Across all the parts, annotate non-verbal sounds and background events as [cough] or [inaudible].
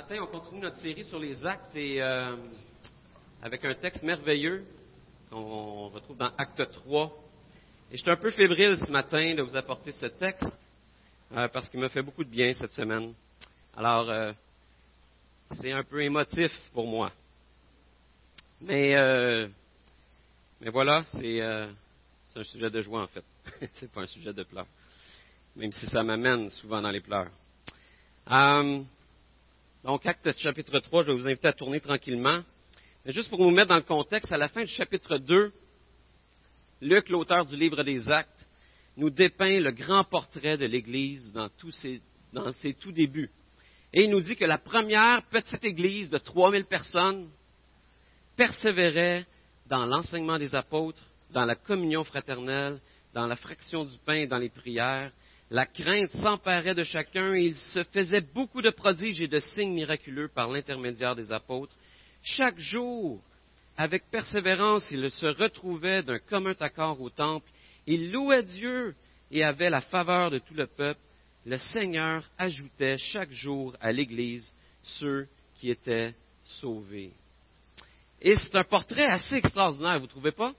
matin, on continue notre série sur les actes et euh, avec un texte merveilleux qu'on retrouve dans Acte 3. Et je suis un peu fébrile ce matin de vous apporter ce texte euh, parce qu'il m'a fait beaucoup de bien cette semaine. Alors, euh, c'est un peu émotif pour moi. Mais, mais voilà, c'est un sujet de joie en fait. [laughs] c'est pas un sujet de pleurs, même si ça m'amène souvent dans les pleurs. Donc, Acte chapitre 3, je vais vous inviter à tourner tranquillement. Mais juste pour vous mettre dans le contexte, à la fin du chapitre 2, Luc, l'auteur du livre des Actes, nous dépeint le grand portrait de l'Église dans, ses, dans ses tout débuts. Et il nous dit que la première petite Église de 3000 personnes persévérait dans l'enseignement des apôtres, dans la communion fraternelle, dans la fraction du pain et dans les prières. La crainte s'emparait de chacun et il se faisait beaucoup de prodiges et de signes miraculeux par l'intermédiaire des apôtres. Chaque jour, avec persévérance, il se retrouvait d'un commun accord au temple. Il louait Dieu et avait la faveur de tout le peuple. Le Seigneur ajoutait chaque jour à l'Église ceux qui étaient sauvés. Et c'est un portrait assez extraordinaire, vous ne trouvez pas?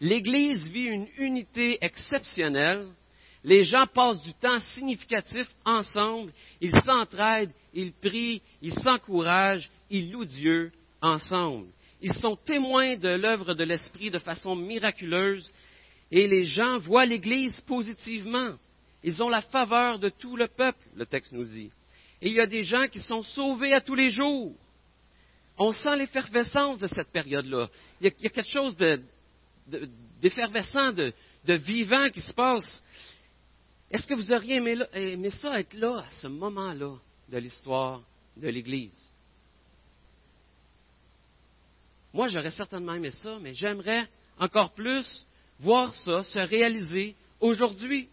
L'Église vit une unité exceptionnelle. Les gens passent du temps significatif ensemble. Ils s'entraident, ils prient, ils s'encouragent, ils louent Dieu ensemble. Ils sont témoins de l'œuvre de l'Esprit de façon miraculeuse et les gens voient l'Église positivement. Ils ont la faveur de tout le peuple, le texte nous dit. Et il y a des gens qui sont sauvés à tous les jours. On sent l'effervescence de cette période-là. Il, y a quelque chose d'effervescent, de, vivant qui se passe. Est-ce que vous auriez aimé, ça, être là, à ce moment-là de l'histoire de l'Église? Moi, j'aurais certainement aimé ça, mais j'aimerais encore plus voir ça se réaliser aujourd'hui.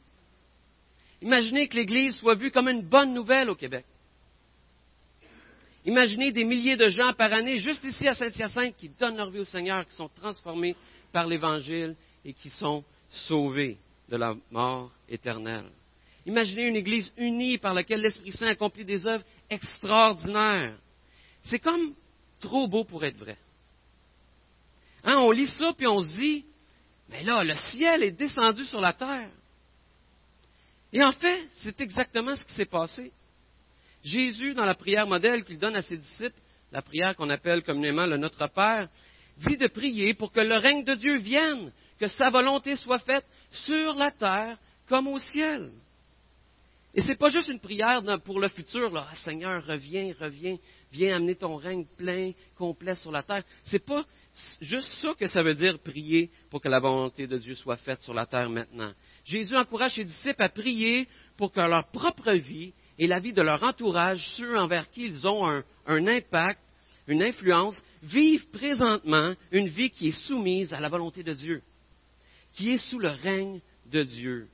Imaginez que l'Église soit vue comme une bonne nouvelle au Québec. Imaginez des milliers de gens par année, juste ici à Saint-Hyacinthe, qui donnent leur vie au Seigneur, qui sont transformés par l'Évangile et qui sont sauvés de la mort éternelle. Imaginez une Église unie par laquelle l'Esprit Saint accomplit des œuvres extraordinaires. C'est comme trop beau pour être vrai. Hein, on lit ça, puis on se dit, mais là, le ciel est descendu sur la terre. Et en fait, c'est exactement ce qui s'est passé. Jésus, dans la prière modèle qu'il donne à ses disciples, la prière qu'on appelle communément le Notre Père, dit de prier pour que le règne de Dieu vienne, que sa volonté soit faite sur la terre comme au ciel. Et ce n'est pas juste une prière pour le futur, là, ah, Seigneur, reviens, reviens, viens amener ton règne plein, complet sur la terre. Ce n'est pas juste ça que ça veut dire prier pour que la volonté de Dieu soit faite sur la terre maintenant. Jésus encourage ses disciples à prier pour que leur propre vie et la vie de leur entourage, ceux envers qui ils ont un, un impact, une influence, vivent présentement une vie qui est soumise à la volonté de Dieu, qui est sous le règne de Dieu.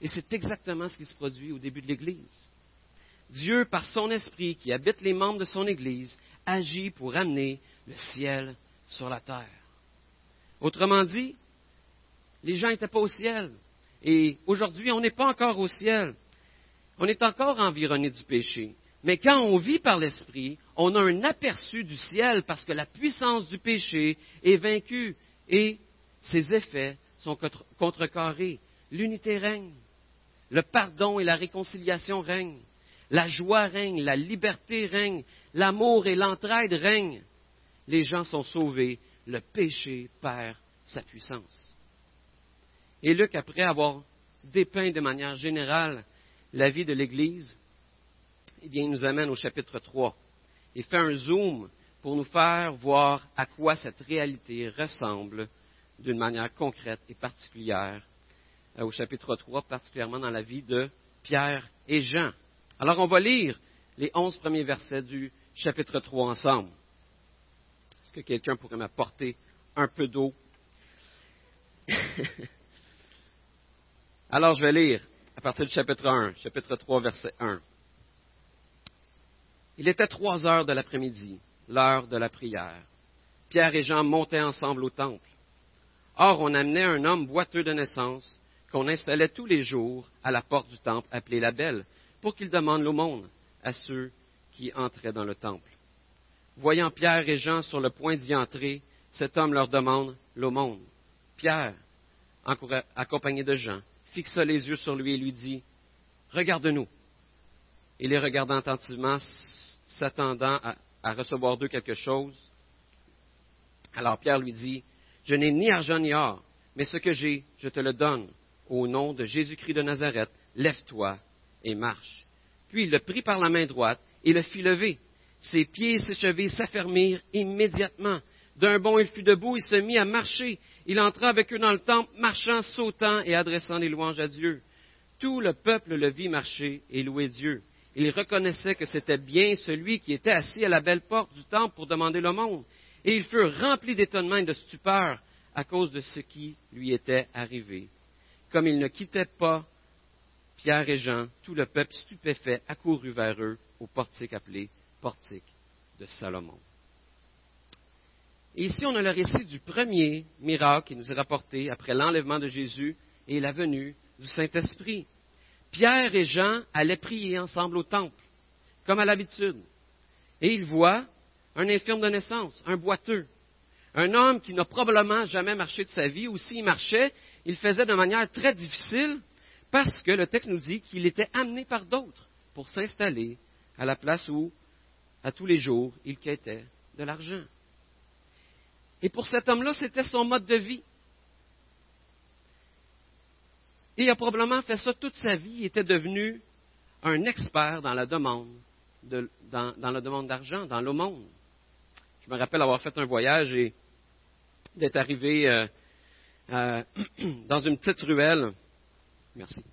Et c'est exactement ce qui se produit au début de l'Église. Dieu, par son esprit qui habite les membres de son Église, agit pour amener le ciel sur la terre. Autrement dit, les gens n'étaient pas au ciel. Et aujourd'hui, on n'est pas encore au ciel. On est encore environné du péché. Mais quand on vit par l'Esprit, on a un aperçu du ciel parce que la puissance du péché est vaincue et ses effets sont contrecarrés. L'unité règne. Le pardon et la réconciliation règnent. La joie règne, la liberté règne, l'amour et l'entraide règnent. Les gens sont sauvés, le péché perd sa puissance. Et Luc, après avoir dépeint de manière générale la vie de l'Église, eh bien, il nous amène au chapitre 3 et fait un zoom pour nous faire voir à quoi cette réalité ressemble d'une manière concrète et particulière euh, au chapitre 3, particulièrement dans la vie de Pierre et Jean. Alors, on va lire les onze premiers versets du chapitre 3 ensemble. Est-ce que quelqu'un pourrait m'apporter un peu d'eau? [laughs] Alors, je vais lire à partir du chapitre 1, chapitre 3, verset 1. Il était trois heures de l'après-midi, l'heure de la prière. Pierre et Jean montaient ensemble au temple. Or, on amenait un homme boiteux de naissance qu'on installait tous les jours à la porte du temple appelé la Belle, pour qu'il demande l'aumône à ceux qui entraient dans le temple. Voyant Pierre et Jean sur le point d'y entrer, cet homme leur demande l'aumône. Pierre, accompagné de Jean, fixa les yeux sur lui et lui dit Regarde-nous. Et les regardant attentivement, s'attendant à, recevoir d'eux quelque chose. Alors Pierre lui dit Je n'ai ni argent ni or, mais ce que j'ai, je te le donne. Au nom de Jésus-Christ de Nazareth, lève-toi et marche. Puis il le prit par la main droite et le fit lever. Ses pieds et ses chevilles s'affermirent immédiatement. D'un bond, il fut debout, il se mit à marcher. Il entra avec eux dans le temple, marchant, sautant et adressant des louanges à Dieu. Tout le peuple le vit marcher et louer Dieu. Il reconnaissait que c'était bien celui qui était assis à la belle porte du temple pour demander le monde. Et ils furent remplis d'étonnement et de stupeur à cause de ce qui lui était arrivé. Comme ils ne quittaient pas Pierre et Jean, tout le peuple stupéfait accourut vers eux au portique appelé portique de Salomon. Et ici, on a le récit du premier miracle qui nous est rapporté après l'enlèvement de Jésus et la venue du Saint-Esprit. Pierre et Jean allaient prier ensemble au temple, comme à l'habitude. Et ils voient un infirme de naissance, un boiteux, un homme qui n'a probablement jamais marché de sa vie, ou s'il marchait, il faisait de manière très difficile, parce que le texte nous dit qu'il était amené par d'autres pour s'installer à la place où, à tous les jours, il quêtait de l'argent. Et pour cet homme-là, c'était son mode de vie. Il a probablement fait ça toute sa vie. Il était devenu un expert dans la demande, dans, la demande d'argent, dans le monde. Je me rappelle avoir fait un voyage et d'être arrivé euh, euh, [clears throat] dans une petite ruelle. Merci.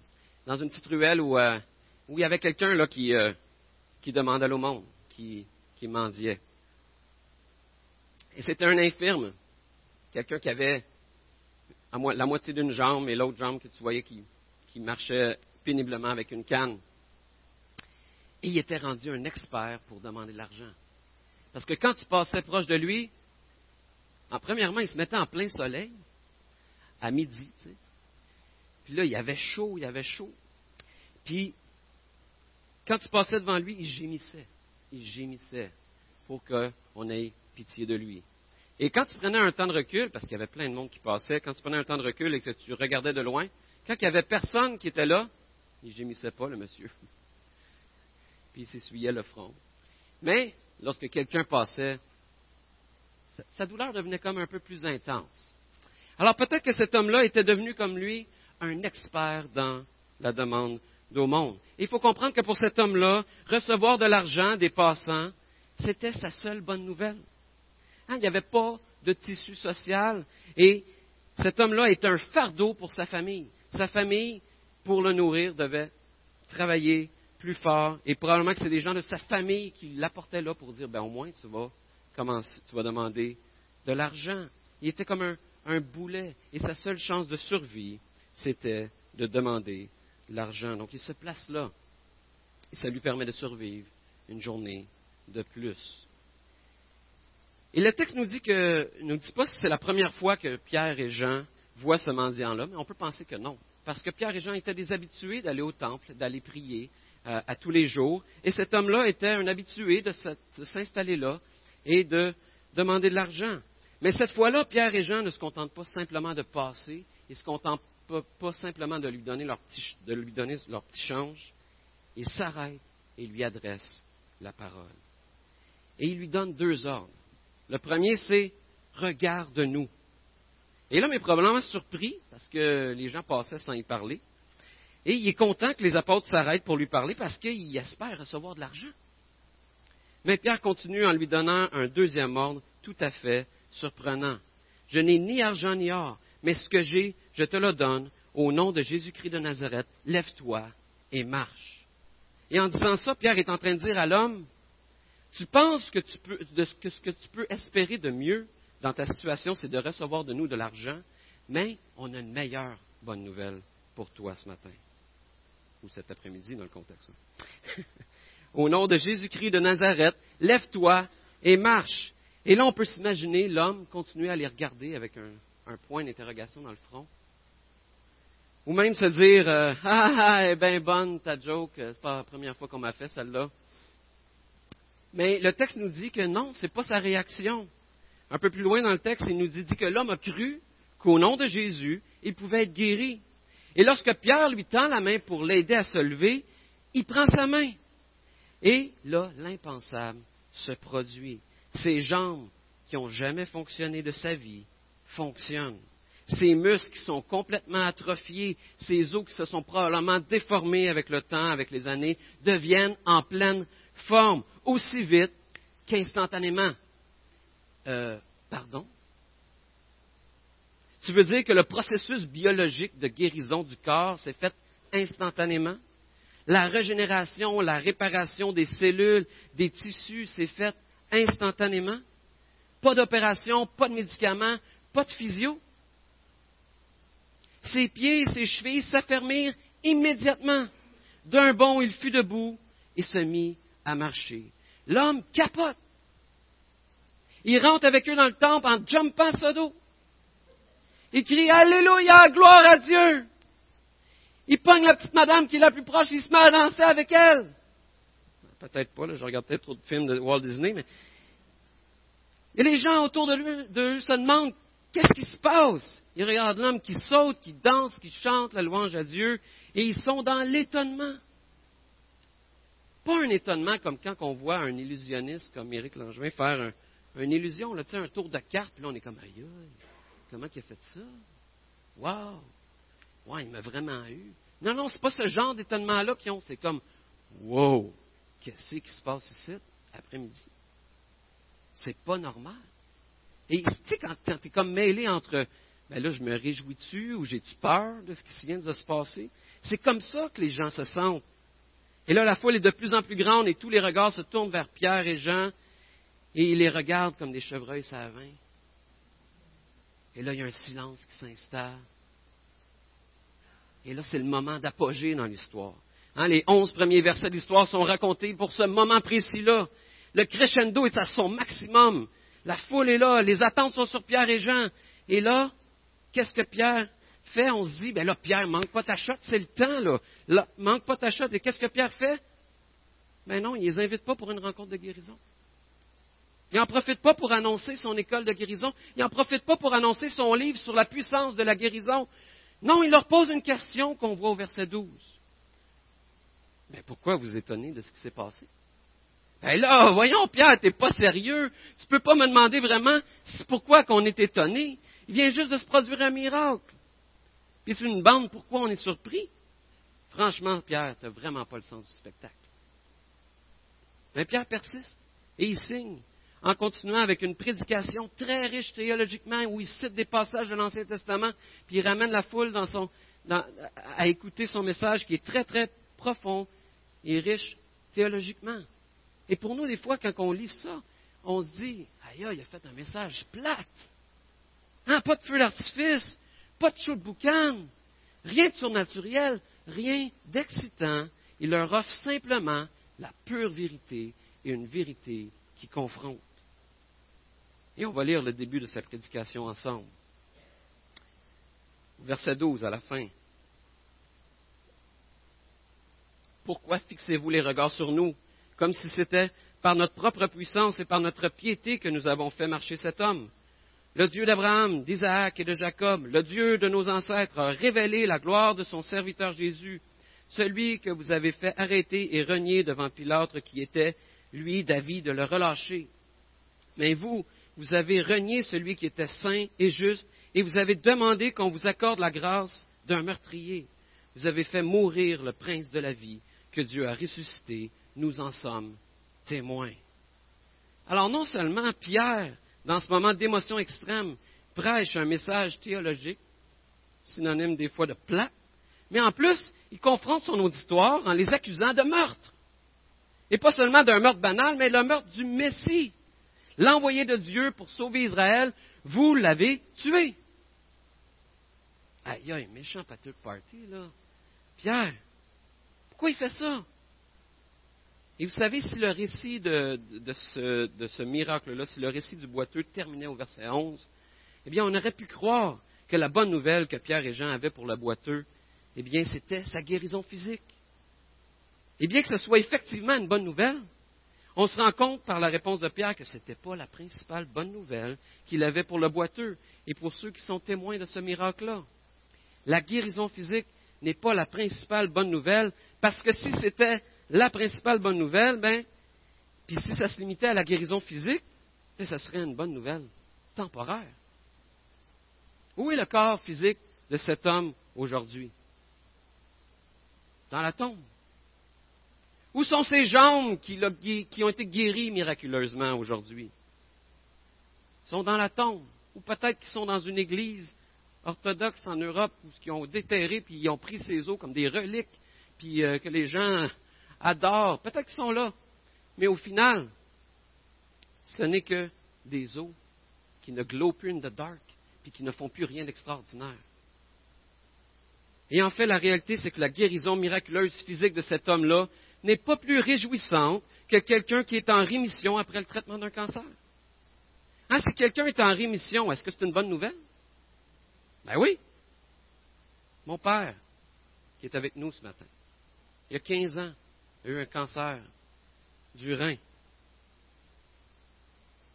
Dans une petite ruelle où, euh, il y avait quelqu'un là qui, demandait l'aumône, qui, qui mendiait. Et c'était un infirme, quelqu'un qui avait la moitié d'une jambe et l'autre jambe que tu voyais qui, qui marchait péniblement avec une canne. Et il était rendu un expert pour demander de l'argent. Parce que quand tu passais proche de lui, en premièrement, il se mettait en plein soleil, à midi, tu sais. Puis là, il y avait chaud, il y avait chaud. Puis, quand tu passais devant lui, il gémissait. Il gémissait pour qu'on ait pitié de lui. Et quand tu prenais un temps de recul, parce qu'il y avait plein de monde qui passait, quand tu prenais un temps de recul et que tu regardais de loin, quand il n'y avait personne qui était là, il gémissait pas, le monsieur. [laughs] Puis il s'essuyait le front. Mais lorsque quelqu'un passait, sa douleur devenait comme un peu plus intense. Alors peut-être que cet homme-là était devenu comme lui un expert dans la demande d'aumône. Il faut comprendre que pour cet homme-là, recevoir de l'argent des passants, c'était sa seule bonne nouvelle. Hein, il n'y avait pas de tissu social. Et cet homme-là est un fardeau pour sa famille. Sa famille, pour le nourrir, devait travailler plus fort. Et probablement que c'est des gens de sa famille qui l'apportaient là pour dire, ben au moins tu vas tu vas demander de l'argent. Il était comme un, un boulet. Et sa seule chance de survie, c'était de demander l'argent. Donc il se place là. Et ça lui permet de survivre une journée de plus. Et le texte nous dit que, nous dit pas si c'est la première fois que Pierre et Jean voient ce mendiant-là, mais on peut penser que non. Parce que Pierre et Jean étaient des habitués d'aller au temple, d'aller prier euh, à tous les jours. Et cet homme-là était un habitué de s'installer là et de demander de l'argent. Mais cette fois-là, Pierre et Jean ne se contentent pas simplement de passer, ils ne se contentent pas, simplement de lui donner leur petit, de lui donner leur petit change. Ils s'arrêtent et lui adressent la parole. Et ils lui donnent deux ordres. Le premier, c'est regarde-nous. Et là, est probablement surpris parce que les gens passaient sans y parler. Et il est content que les apôtres s'arrêtent pour lui parler parce qu'il espère recevoir de l'argent. Mais Pierre continue en lui donnant un deuxième ordre tout à fait surprenant. Je n'ai ni argent ni or, mais ce que j'ai, je te le donne au nom de Jésus-Christ de Nazareth. Lève-toi et marche. Et en disant ça, Pierre est en train de dire à l'homme, tu penses que, tu peux, ce que tu peux espérer de mieux dans ta situation, c'est de recevoir de nous de l'argent, mais on a une meilleure bonne nouvelle pour toi ce matin, cet après-midi dans le contexte. [laughs] Au nom de Jésus-Christ de Nazareth, lève-toi et marche. Et là, on peut s'imaginer l'homme continuer à les regarder avec un, point d'interrogation dans le front. Ou même se dire euh, Ah, ah, bien bonne ta joke, c'est pas la première fois qu'on m'a fait celle-là. Mais le texte nous dit que non, ce n'est pas sa réaction. Un peu plus loin dans le texte, il nous dit que l'homme a cru qu'au nom de Jésus, il pouvait être guéri. Et lorsque Pierre lui tend la main pour l'aider à se lever, il prend sa main. Et là, l'impensable se produit. Ses jambes, qui n'ont jamais fonctionné de sa vie, fonctionnent. Ses muscles qui sont complètement atrophiés, ses os qui se sont probablement déformés avec le temps, avec les années, deviennent en pleine forme, aussi vite qu'instantanément. Euh, pardon? Tu veux dire que le processus biologique de guérison du corps s'est fait instantanément? La régénération, la réparation des cellules, des tissus s'est faite instantanément? Pas d'opération, pas de médicaments, pas de physio? Ses pieds et ses chevilles s'affermirent immédiatement. D'un bond, il fut debout et se mit à marcher. L'homme capote. Il rentre avec eux dans le temple en jumpant sur dos. Il crie Alléluia, gloire à Dieu. Il pogne la petite madame qui est la plus proche, il se met à danser avec elle. Peut-être pas, là, je regarde peut-être trop de films de Walt Disney, mais. Et les gens autour de lui, de lui se demandent qu'est-ce qui se passe? Ils regardent l'homme qui saute, qui danse, qui chante la louange à Dieu, et ils sont dans l'étonnement. Pas un étonnement comme quand on voit un illusionniste comme Éric Langevin faire une illusion, là, un tour de carte, puis là on est comme aïe, comment il a fait ça? Wow! Ouais, il m'a vraiment eu. Non, non, c'est pas ce genre d'étonnement-là qu'ils ont. C'est comme Wow! Qu'est-ce qui se passe ici, après-midi? C'est pas normal. Et tu sais, quand, tu es comme mêlé entre ben là, je me réjouis dessus ou j'ai-tu peur de ce qui vient de se passer? C'est comme ça que les gens se sentent. Et là, la foule est de plus en plus grande et tous les regards se tournent vers Pierre et Jean et ils les regardent comme des chevreuils savins. Et là, il y a un silence qui s'installe. Et là, c'est le moment d'apogée dans l'histoire. Hein, les onze premiers versets de l'histoire sont racontés pour ce moment précis-là. Le crescendo est à son maximum. La foule est là, les attentes sont sur Pierre et Jean. Et là, qu'est-ce que Pierre fait, on se dit, ben là, Pierre, manque pas ta shot, c'est le temps, là. manque pas ta shot. Et qu'est-ce que Pierre fait? Ben non, il les invite pas pour une rencontre de guérison. Il n'en profite pas pour annoncer son école de guérison. Il n'en profite pas pour annoncer son livre sur la puissance de la guérison. Non, il leur pose une question qu'on voit au verset 12. Mais pourquoi vous étonnez de ce qui s'est passé? Ben là, voyons, Pierre, t'es pas sérieux. Tu peux pas me demander vraiment pourquoi qu'on est étonné. Il vient juste de se produire un miracle. Puis c'est une bande, pourquoi on est surpris? Franchement, Pierre, tu n'as vraiment pas le sens du spectacle. Mais Pierre persiste et il signe en continuant avec une prédication très riche théologiquement où il cite des passages de l'Ancien Testament, puis il ramène la foule à écouter son message qui est très, très profond et riche théologiquement. Et pour nous, des fois, quand on lit ça, on se dit, aïe, il a fait un message plate. Hein, pas de feu d'artifice, pas de chaud de boucan, rien de surnaturel, rien d'excitant. Il leur offre simplement la pure vérité et une vérité qui confronte. Et on va lire le début de sa prédication ensemble. Verset 12 à la fin. Pourquoi fixez-vous les regards sur nous, comme si c'était par notre propre puissance et par notre piété que nous avons fait marcher cet homme? Le Dieu d'Abraham, d'Isaac et de Jacob, le Dieu de nos ancêtres, a révélé la gloire de son serviteur Jésus, celui que vous avez fait arrêter et renier devant Pilate qui était, lui, David, de le relâcher. Mais vous, vous avez renié celui qui était saint et juste, et vous avez demandé qu'on vous accorde la grâce d'un meurtrier. Vous avez fait mourir le prince de la vie, que Dieu a ressuscité. Nous en sommes témoins. Alors non seulement Pierre dans ce moment d'émotion extrême, prêche un message théologique, synonyme des fois de plat, mais en plus, il confronte son auditoire en les accusant de meurtre. Et pas seulement d'un meurtre banal, mais le meurtre du Messie, l'envoyé de Dieu pour sauver Israël, vous l'avez tué. Aïe, aïe, méchant Patrick Party, là. Pierre, pourquoi il fait ça? Et vous savez, si le récit de, ce, miracle-là, si le récit du boiteux terminait au verset 11, eh bien, on aurait pu croire que la bonne nouvelle que Pierre et Jean avaient pour le boiteux, eh bien, c'était sa guérison physique. Et bien que ce soit effectivement une bonne nouvelle, on se rend compte par la réponse de Pierre que ce n'était pas la principale bonne nouvelle qu'il avait pour le boiteux et pour ceux qui sont témoins de ce miracle-là. La guérison physique n'est pas la principale bonne nouvelle, parce que si c'était la principale bonne nouvelle, ben, puis si ça se limitait à la guérison physique, ben, ça serait une bonne nouvelle temporaire. Où est le corps physique de cet homme aujourd'hui? Dans la tombe. Où sont ces jambes qui, ont été guéries miraculeusement aujourd'hui? Ils sont dans la tombe. Ou peut-être qu'ils sont dans une église orthodoxes en Europe où qui ont déterré puis ils ont pris ces os comme des reliques puis euh, que les gens adorent. Peut-être qu'ils sont là, mais au final, ce n'est que des os qui ne glow plus in the dark puis qui ne font plus rien d'extraordinaire. Et en fait, la réalité, c'est que la guérison miraculeuse physique de cet homme-là n'est pas plus réjouissante que quelqu'un qui est en rémission après le traitement d'un cancer. Hein, si quelqu'un est en rémission, est-ce que c'est une bonne nouvelle? Ben oui. Mon père, qui est avec nous ce matin, il y a 15 ans, a eu un cancer du rein.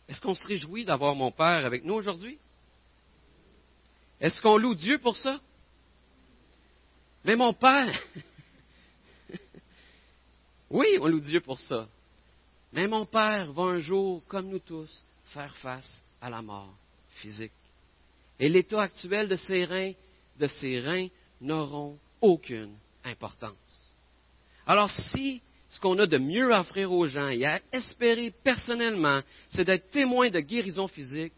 Est-ce qu'on se réjouit d'avoir mon père avec nous aujourd'hui? Est-ce qu'on loue Dieu pour ça? Mais mon père, [laughs] oui, on loue Dieu pour ça. Mais mon père va un jour, comme nous tous, faire face à la mort physique. Et l'état actuel de ses reins, de ses reins n'auront aucune importance. Alors si ce qu'on a de mieux à offrir aux gens et à espérer personnellement, c'est d'être témoin de guérison physique,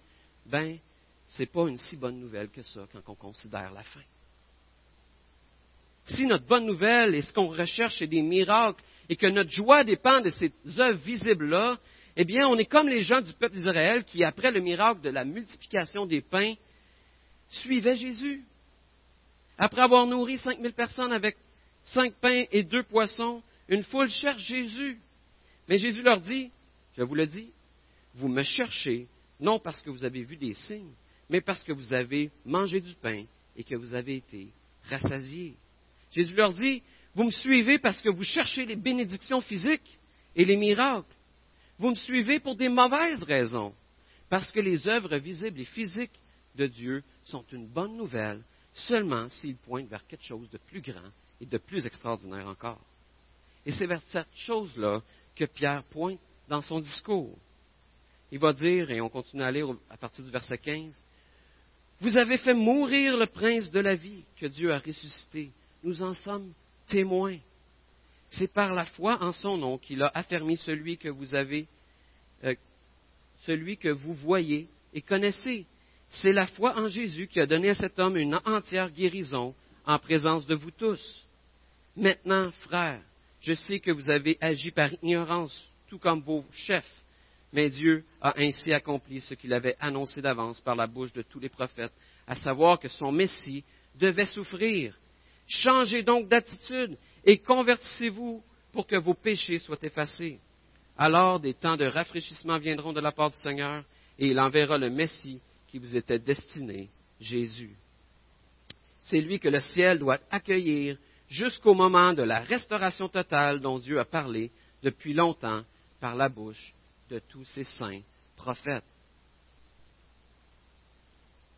ben, c'est pas une si bonne nouvelle que ça quand on considère la fin. Si notre bonne nouvelle et ce qu'on recherche c'est des miracles et que notre joie dépend de ces œuvres visibles-là, eh bien, on est comme les gens du peuple d'Israël qui, après le miracle de la multiplication des pains, suivaient Jésus. Après avoir nourri cinq mille personnes avec cinq pains et deux poissons, une foule cherche Jésus. Mais Jésus leur dit, je vous le dis, vous me cherchez non parce que vous avez vu des signes, mais parce que vous avez mangé du pain et que vous avez été rassasiés. Jésus leur dit, vous me suivez parce que vous cherchez les bénédictions physiques et les miracles. Vous me suivez pour des mauvaises raisons, parce que les œuvres visibles et physiques de Dieu sont une bonne nouvelle seulement s'ils pointent vers quelque chose de plus grand et de plus extraordinaire encore. Et c'est vers cette chose-là que Pierre pointe dans son discours. Il va dire, et on continue à lire à partir du verset 15, Vous avez fait mourir le prince de la vie que Dieu a ressuscité. Nous en sommes témoins. C'est par la foi en son nom qu'il a affermi celui que vous avez, euh, celui que vous voyez et connaissez. C'est la foi en Jésus qui a donné à cet homme une entière guérison en présence de vous tous. Maintenant, frères, je sais que vous avez agi par ignorance, tout comme vos chefs, mais Dieu a ainsi accompli ce qu'il avait annoncé d'avance par la bouche de tous les prophètes, à savoir que son Messie devait souffrir. Changez donc d'attitude et convertissez-vous pour que vos péchés soient effacés. Alors des temps de rafraîchissement viendront de la part du Seigneur, et il enverra le Messie qui vous était destiné, Jésus. C'est lui que le ciel doit accueillir jusqu'au moment de la restauration totale dont Dieu a parlé depuis longtemps par la bouche de tous ses saints prophètes.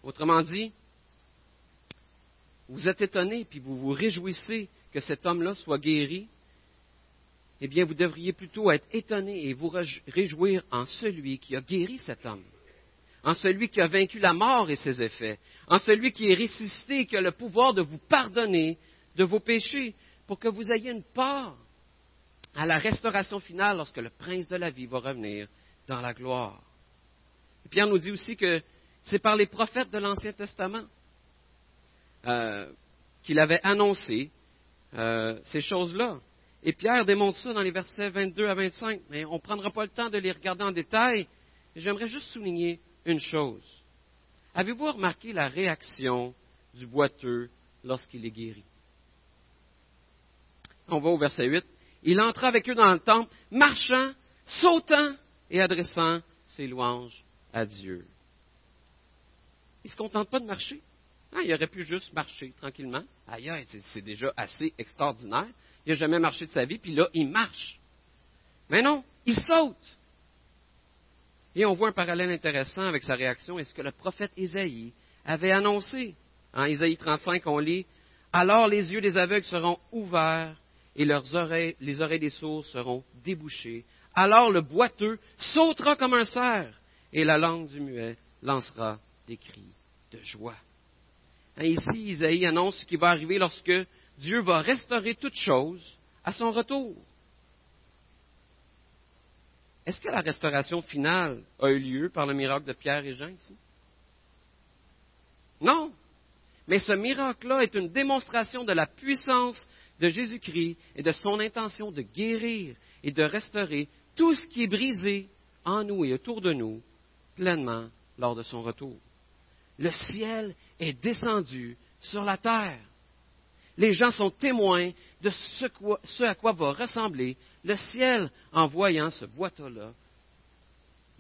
Autrement dit, vous êtes étonné puis vous vous réjouissez que cet homme-là soit guéri, eh bien, vous devriez plutôt être étonné et vous réjouir en celui qui a guéri cet homme en celui qui a vaincu la mort et ses effets, en celui qui est ressuscité et qui a le pouvoir de vous pardonner de vos péchés, pour que vous ayez une part à la restauration finale lorsque le prince de la vie va revenir dans la gloire. Pierre nous dit aussi que c'est par les prophètes de l'Ancien Testament euh, qu'il avait annoncé euh, ces choses-là. Et Pierre démontre ça dans les versets 22 à 25, mais on ne prendra pas le temps de les regarder en détail. J'aimerais juste souligner une chose. Avez-vous remarqué la réaction du boiteux lorsqu'il est guéri? On va au verset 8. Il entra avec eux dans le temple, marchant, sautant et adressant ses louanges à Dieu. Il ne se contente pas de marcher. Ah, il aurait pu juste marcher tranquillement. Aïe, c'est déjà assez extraordinaire. Il n'a jamais marché de sa vie, puis là, il marche. Mais non, Il saute. Et on voit un parallèle intéressant avec sa réaction et ce que le prophète Isaïe avait annoncé. En Isaïe 35, on lit Alors les yeux des aveugles seront ouverts et leurs oreilles, les oreilles des sourds seront débouchées. Alors le boiteux sautera comme un cerf et la langue du muet lancera des cris de joie. Ici, Isaïe annonce ce qui va arriver lorsque Dieu va restaurer toutes choses à son retour. Est-ce que la restauration finale a eu lieu par le miracle de Pierre et Jean ici? Non. Mais ce miracle-là est une démonstration de la puissance de Jésus-Christ et de son intention de guérir et de restaurer tout ce qui est brisé en nous et autour de nous pleinement lors de son retour. Le ciel est descendu sur la terre. Les gens sont témoins de ce, à quoi va ressembler le ciel en voyant ce boiteau-là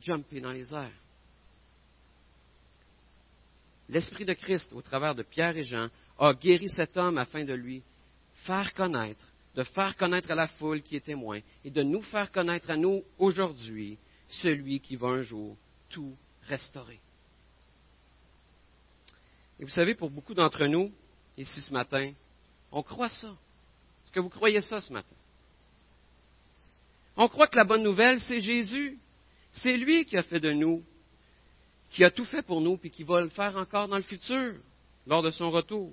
jumper dans les airs. L'Esprit de Christ, au travers de Pierre et Jean, a guéri cet homme afin de lui faire connaître, de faire connaître à la foule qui est témoin, et de nous faire connaître à nous aujourd'hui celui qui va un jour tout restaurer. Et vous savez, pour beaucoup d'entre nous, ici ce matin, on croit ça. Est-ce que vous croyez ça ce matin? On croit que la bonne nouvelle, c'est Jésus. C'est lui qui a fait de nous, qui a tout fait pour nous, puis qui va le faire encore dans le futur, lors de son retour.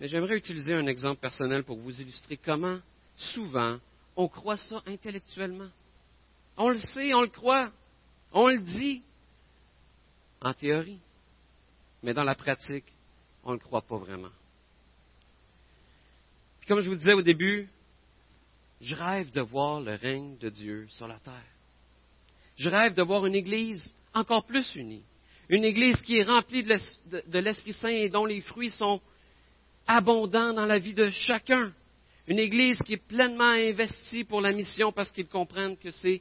Mais j'aimerais utiliser un exemple personnel pour vous illustrer comment, souvent, on croit ça intellectuellement. On le sait, on le croit, on le dit, en théorie. Mais dans la pratique, on ne le croit pas vraiment. Comme je vous disais au début, je rêve de voir le règne de Dieu sur la terre. Je rêve de voir une Église encore plus unie. Une Église qui est remplie de l'Esprit Saint et dont les fruits sont abondants dans la vie de chacun. Une Église qui est pleinement investie pour la mission parce qu'ils comprennent que c'est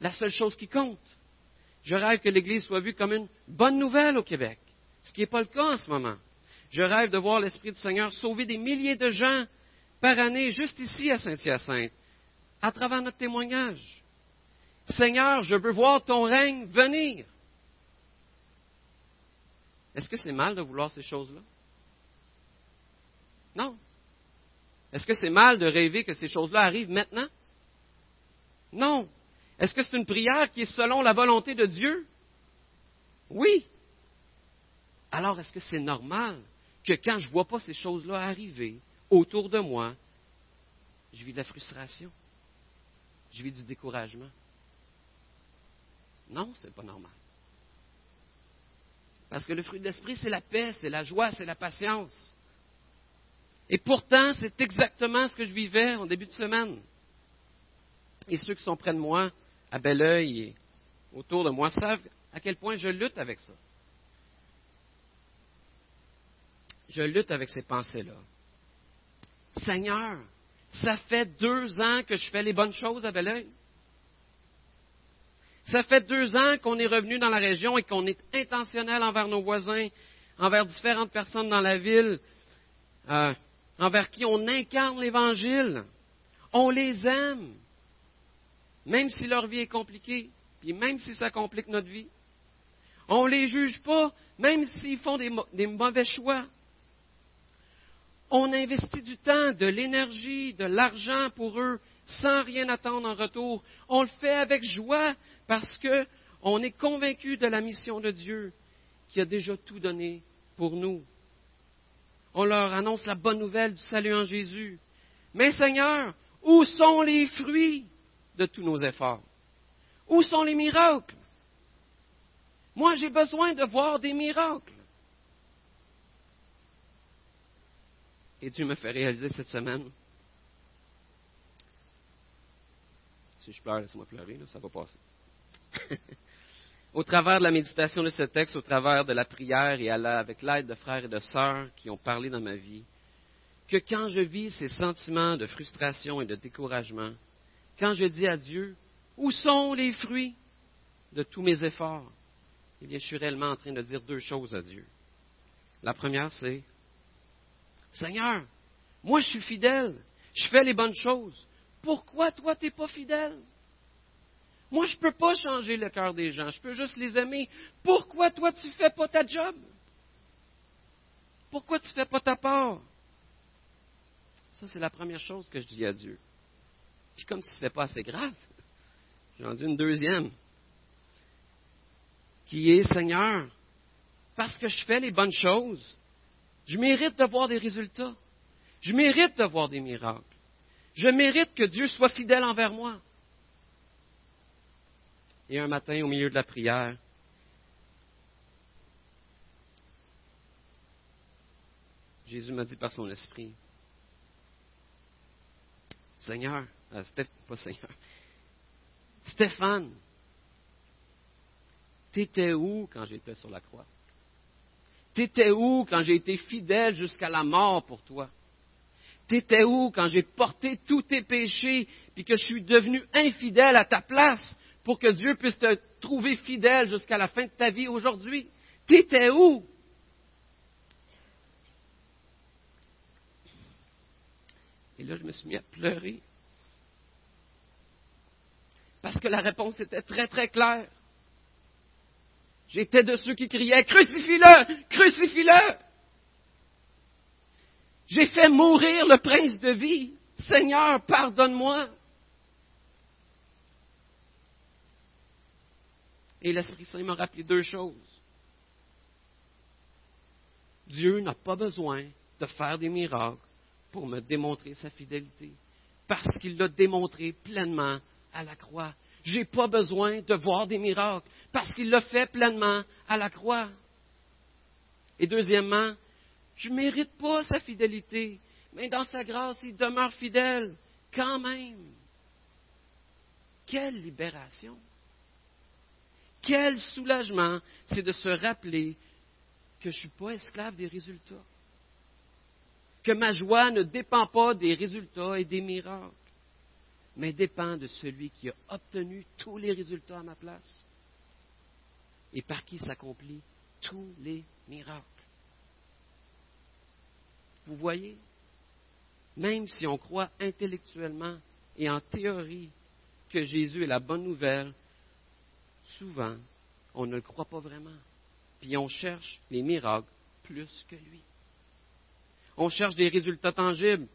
la seule chose qui compte. Je rêve que l'Église soit vue comme une bonne nouvelle au Québec ce qui n'est pas le cas en ce moment. Je rêve de voir l'Esprit du Seigneur sauver des milliers de gens par année juste ici à Saint-Hyacinthe, à travers notre témoignage. Seigneur, je veux voir ton règne venir. Est-ce que c'est mal de vouloir ces choses-là? Non. Est-ce que c'est mal de rêver que ces choses-là arrivent maintenant? Non. Est-ce que c'est une prière qui est selon la volonté de Dieu? Oui alors est-ce que c'est normal que quand je ne vois pas ces choses-là arriver autour de moi, je vis de la frustration, je vis du découragement? Non, ce n'est pas normal. Parce que le fruit de l'esprit, c'est la paix, c'est la joie, c'est la patience. Et pourtant, c'est exactement ce que je vivais en début de semaine. Et ceux qui sont près de moi, à bel oeil et autour de moi, savent à quel point je lutte avec ça. je lutte avec ces pensées-là. Seigneur, ça fait deux ans que je fais les bonnes choses à Belleuil. Ça fait deux ans qu'on est revenu dans la région et qu'on est intentionnel envers nos voisins, envers différentes personnes dans la ville, euh, envers qui on incarne l'Évangile. On les aime, même si leur vie est compliquée, puis même si ça complique notre vie. On ne les juge pas, même s'ils font des mauvais choix. On investit du temps, de l'énergie, de l'argent pour eux, sans rien attendre en retour. On le fait avec joie parce qu'on est convaincu de la mission de Dieu qui a déjà tout donné pour nous. On leur annonce la bonne nouvelle du salut en Jésus. Mais Seigneur, où sont les fruits? De tous nos efforts? Où sont les miracles? Moi, j'ai besoin de voir des miracles. Et Dieu me fait réaliser cette semaine. Si je pleure, laisse-moi pleurer, ça va passer. [laughs] au travers de la méditation de ce texte, au travers de la prière et avec l'aide de frères et de sœurs qui ont parlé dans ma vie, que quand je vis ces sentiments de frustration et de découragement, quand je dis à Dieu, où sont les fruits de tous mes efforts? Eh bien, je suis réellement en train de dire deux choses à Dieu. La première, c'est Seigneur, moi je suis fidèle, je fais les bonnes choses. pourquoi toi, tu n'es pas fidèle? Moi, je ne peux pas changer le cœur des gens, je peux juste les aimer. Pourquoi toi, tu ne fais pas ta job? Pourquoi tu ne fais pas ta part? Ça, c'est la première chose que je dis à Dieu. Puis comme si ce n'était pas assez grave, j'en dis une deuxième, qui est Seigneur, parce que je fais les bonnes choses, je mérite de voir des résultats. Je mérite de voir des miracles. Je mérite que Dieu soit fidèle envers moi. Et un matin, au milieu de la prière, Jésus m'a dit par son esprit, Seigneur, euh, pas Seigneur, [laughs] Stéphane, t'étais où quand j'étais sur la croix? T'étais où quand j'ai été fidèle jusqu'à la mort pour toi? T'étais où quand j'ai porté tous tes péchés puis que je suis devenu infidèle à ta place pour que Dieu puisse te trouver fidèle jusqu'à la fin de ta vie aujourd'hui? T'étais où? Et là, je me suis mis à pleurer. Parce que la réponse était très, très claire. J'étais de ceux qui criaient Crucifie-le Crucifie-le J'ai fait mourir le prince de vie. Seigneur, pardonne-moi. Et l'Esprit Saint m'a rappelé deux choses. Dieu n'a pas besoin de faire des miracles pour me démontrer sa fidélité, parce qu'il l'a démontré pleinement à la croix. Je n'ai pas besoin de voir des miracles, parce qu'il l'a fait pleinement à la croix. Et deuxièmement, je ne mérite pas sa fidélité, mais dans sa grâce, il demeure fidèle quand même. Quelle libération! Quel soulagement, c'est de se rappeler que je ne suis pas esclave des résultats que ma joie ne dépend pas des résultats et des miracles, mais dépend de celui qui a obtenu tous les résultats à ma place et par qui s'accomplissent tous les miracles. Vous voyez, même si on croit intellectuellement et en théorie que Jésus est la bonne nouvelle, souvent, on ne le croit pas vraiment. Puis on cherche les miracles plus que lui. On cherche des résultats tangibles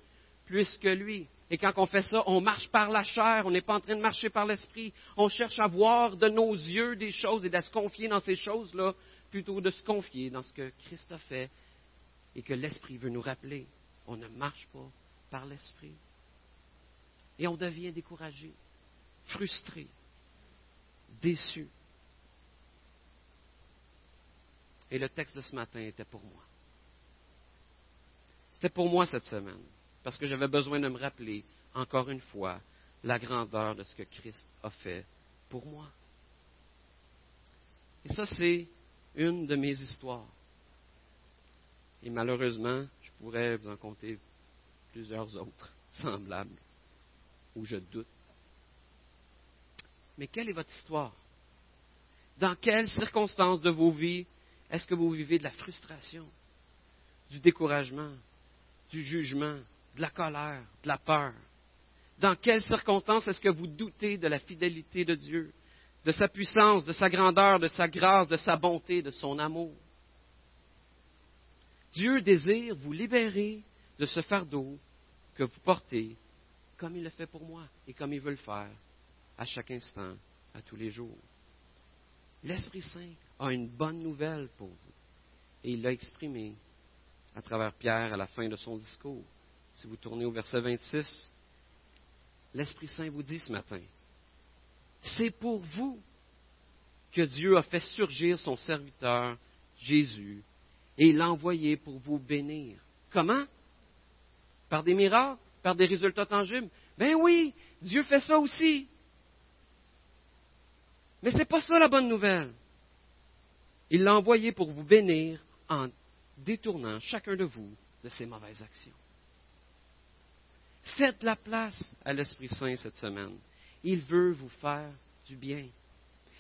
plus que lui. Et quand on fait ça, on marche par la chair, on n'est pas en train de marcher par l'esprit. On cherche à voir de nos yeux des choses et à se confier dans ces choses-là, plutôt que de se confier dans ce que Christ a fait et que l'esprit veut nous rappeler. On ne marche pas par l'esprit. Et on devient découragé, frustré, déçu. Et le texte de ce matin était pour moi. C'était pour moi cette semaine, parce que j'avais besoin de me rappeler, encore une fois, la grandeur de ce que Christ a fait pour moi. Et ça, c'est une de mes histoires. Et malheureusement, je pourrais vous en compter plusieurs autres [laughs] semblables, où je doute. Mais quelle est votre histoire? Dans quelles circonstances de vos vies est-ce que vous vivez de la frustration, du découragement, du jugement, de la colère, de la peur? Dans quelles circonstances est-ce que vous doutez de la fidélité de Dieu, de sa puissance, de sa grandeur, de sa grâce, de sa bonté, de son amour? Dieu désire vous libérer de ce fardeau que vous portez, comme il le fait pour moi et comme il veut le faire à chaque instant, à tous les jours. L'Esprit Saint a une bonne nouvelle pour vous et il l'a exprimé à travers Pierre à la fin de son discours. Si vous tournez au verset 26, l'Esprit Saint vous dit ce matin, c'est pour vous que Dieu a fait surgir son serviteur Jésus et l'a envoyé pour vous bénir. Comment? Par des miracles Par des résultats tangibles? Ben oui, Dieu fait ça aussi. Mais ce n'est pas ça la bonne nouvelle. Il l'a envoyé pour vous bénir en détournant chacun de vous de ses mauvaises actions. Faites la place à l'Esprit Saint cette semaine. Il veut vous faire du bien.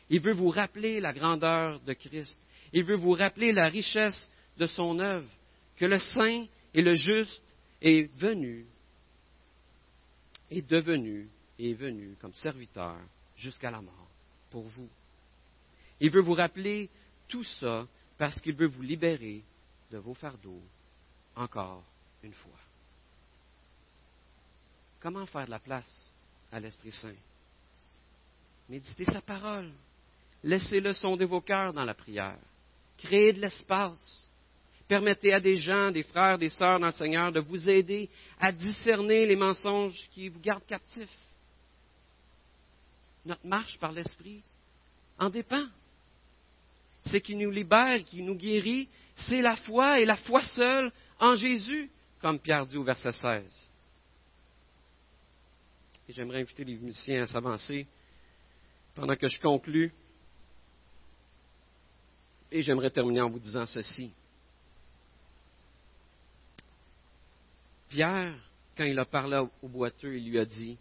Il veut vous rappeler la grandeur de Christ. Il veut vous rappeler la richesse de son œuvre, que le saint et le juste est venu est devenu et est venu comme serviteur jusqu'à la mort pour vous. Il veut vous rappeler tout ça parce qu'il veut vous libérer de vos fardeaux encore une fois. Comment faire de la place à l'Esprit Saint? Méditez sa parole. Laissez-le sonder vos cœurs dans la prière. Créez de l'espace. Permettez à des gens, des frères, des sœurs dans le Seigneur de vous aider à discerner les mensonges qui vous gardent captifs. Notre marche par l'Esprit en dépend. Ce qui nous libère, qui nous guérit, c'est la foi et la foi seule en Jésus, comme Pierre dit au verset 16. J'aimerais inviter les musiciens à s'avancer pendant que je conclus. Et j'aimerais terminer en vous disant ceci. Pierre, quand il a parlé au boiteux, il lui a dit,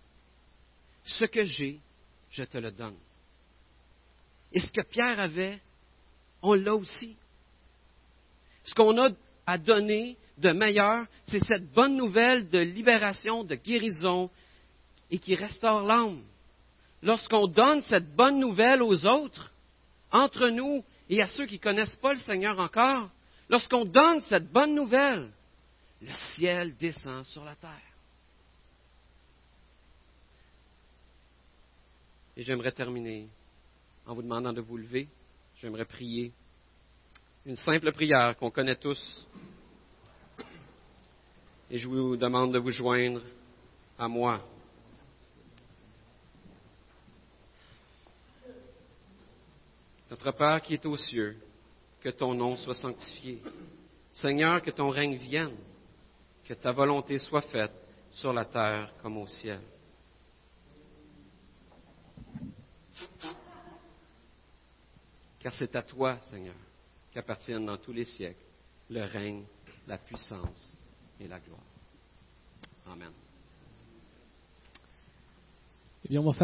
Ce que j'ai, je te le donne. Et ce que Pierre avait, on l'a aussi. Ce qu'on a à donner de meilleur, c'est cette bonne nouvelle de libération, de guérison et qui restaure l'âme. Lorsqu'on donne cette bonne nouvelle aux autres, entre nous et à ceux qui ne connaissent pas le Seigneur encore, lorsqu'on donne cette bonne nouvelle, le ciel descend sur la terre. Et j'aimerais terminer en vous demandant de vous lever. J'aimerais prier une simple prière qu'on connaît tous. Et je vous demande de vous joindre à moi. Notre Père qui est aux cieux, que ton nom soit sanctifié. Seigneur, que ton règne vienne, que ta volonté soit faite sur la terre comme au ciel. Car c'est à toi, Seigneur, qu'appartiennent dans tous les siècles le règne, la puissance et la gloire. Amen. Eh bien, on va faire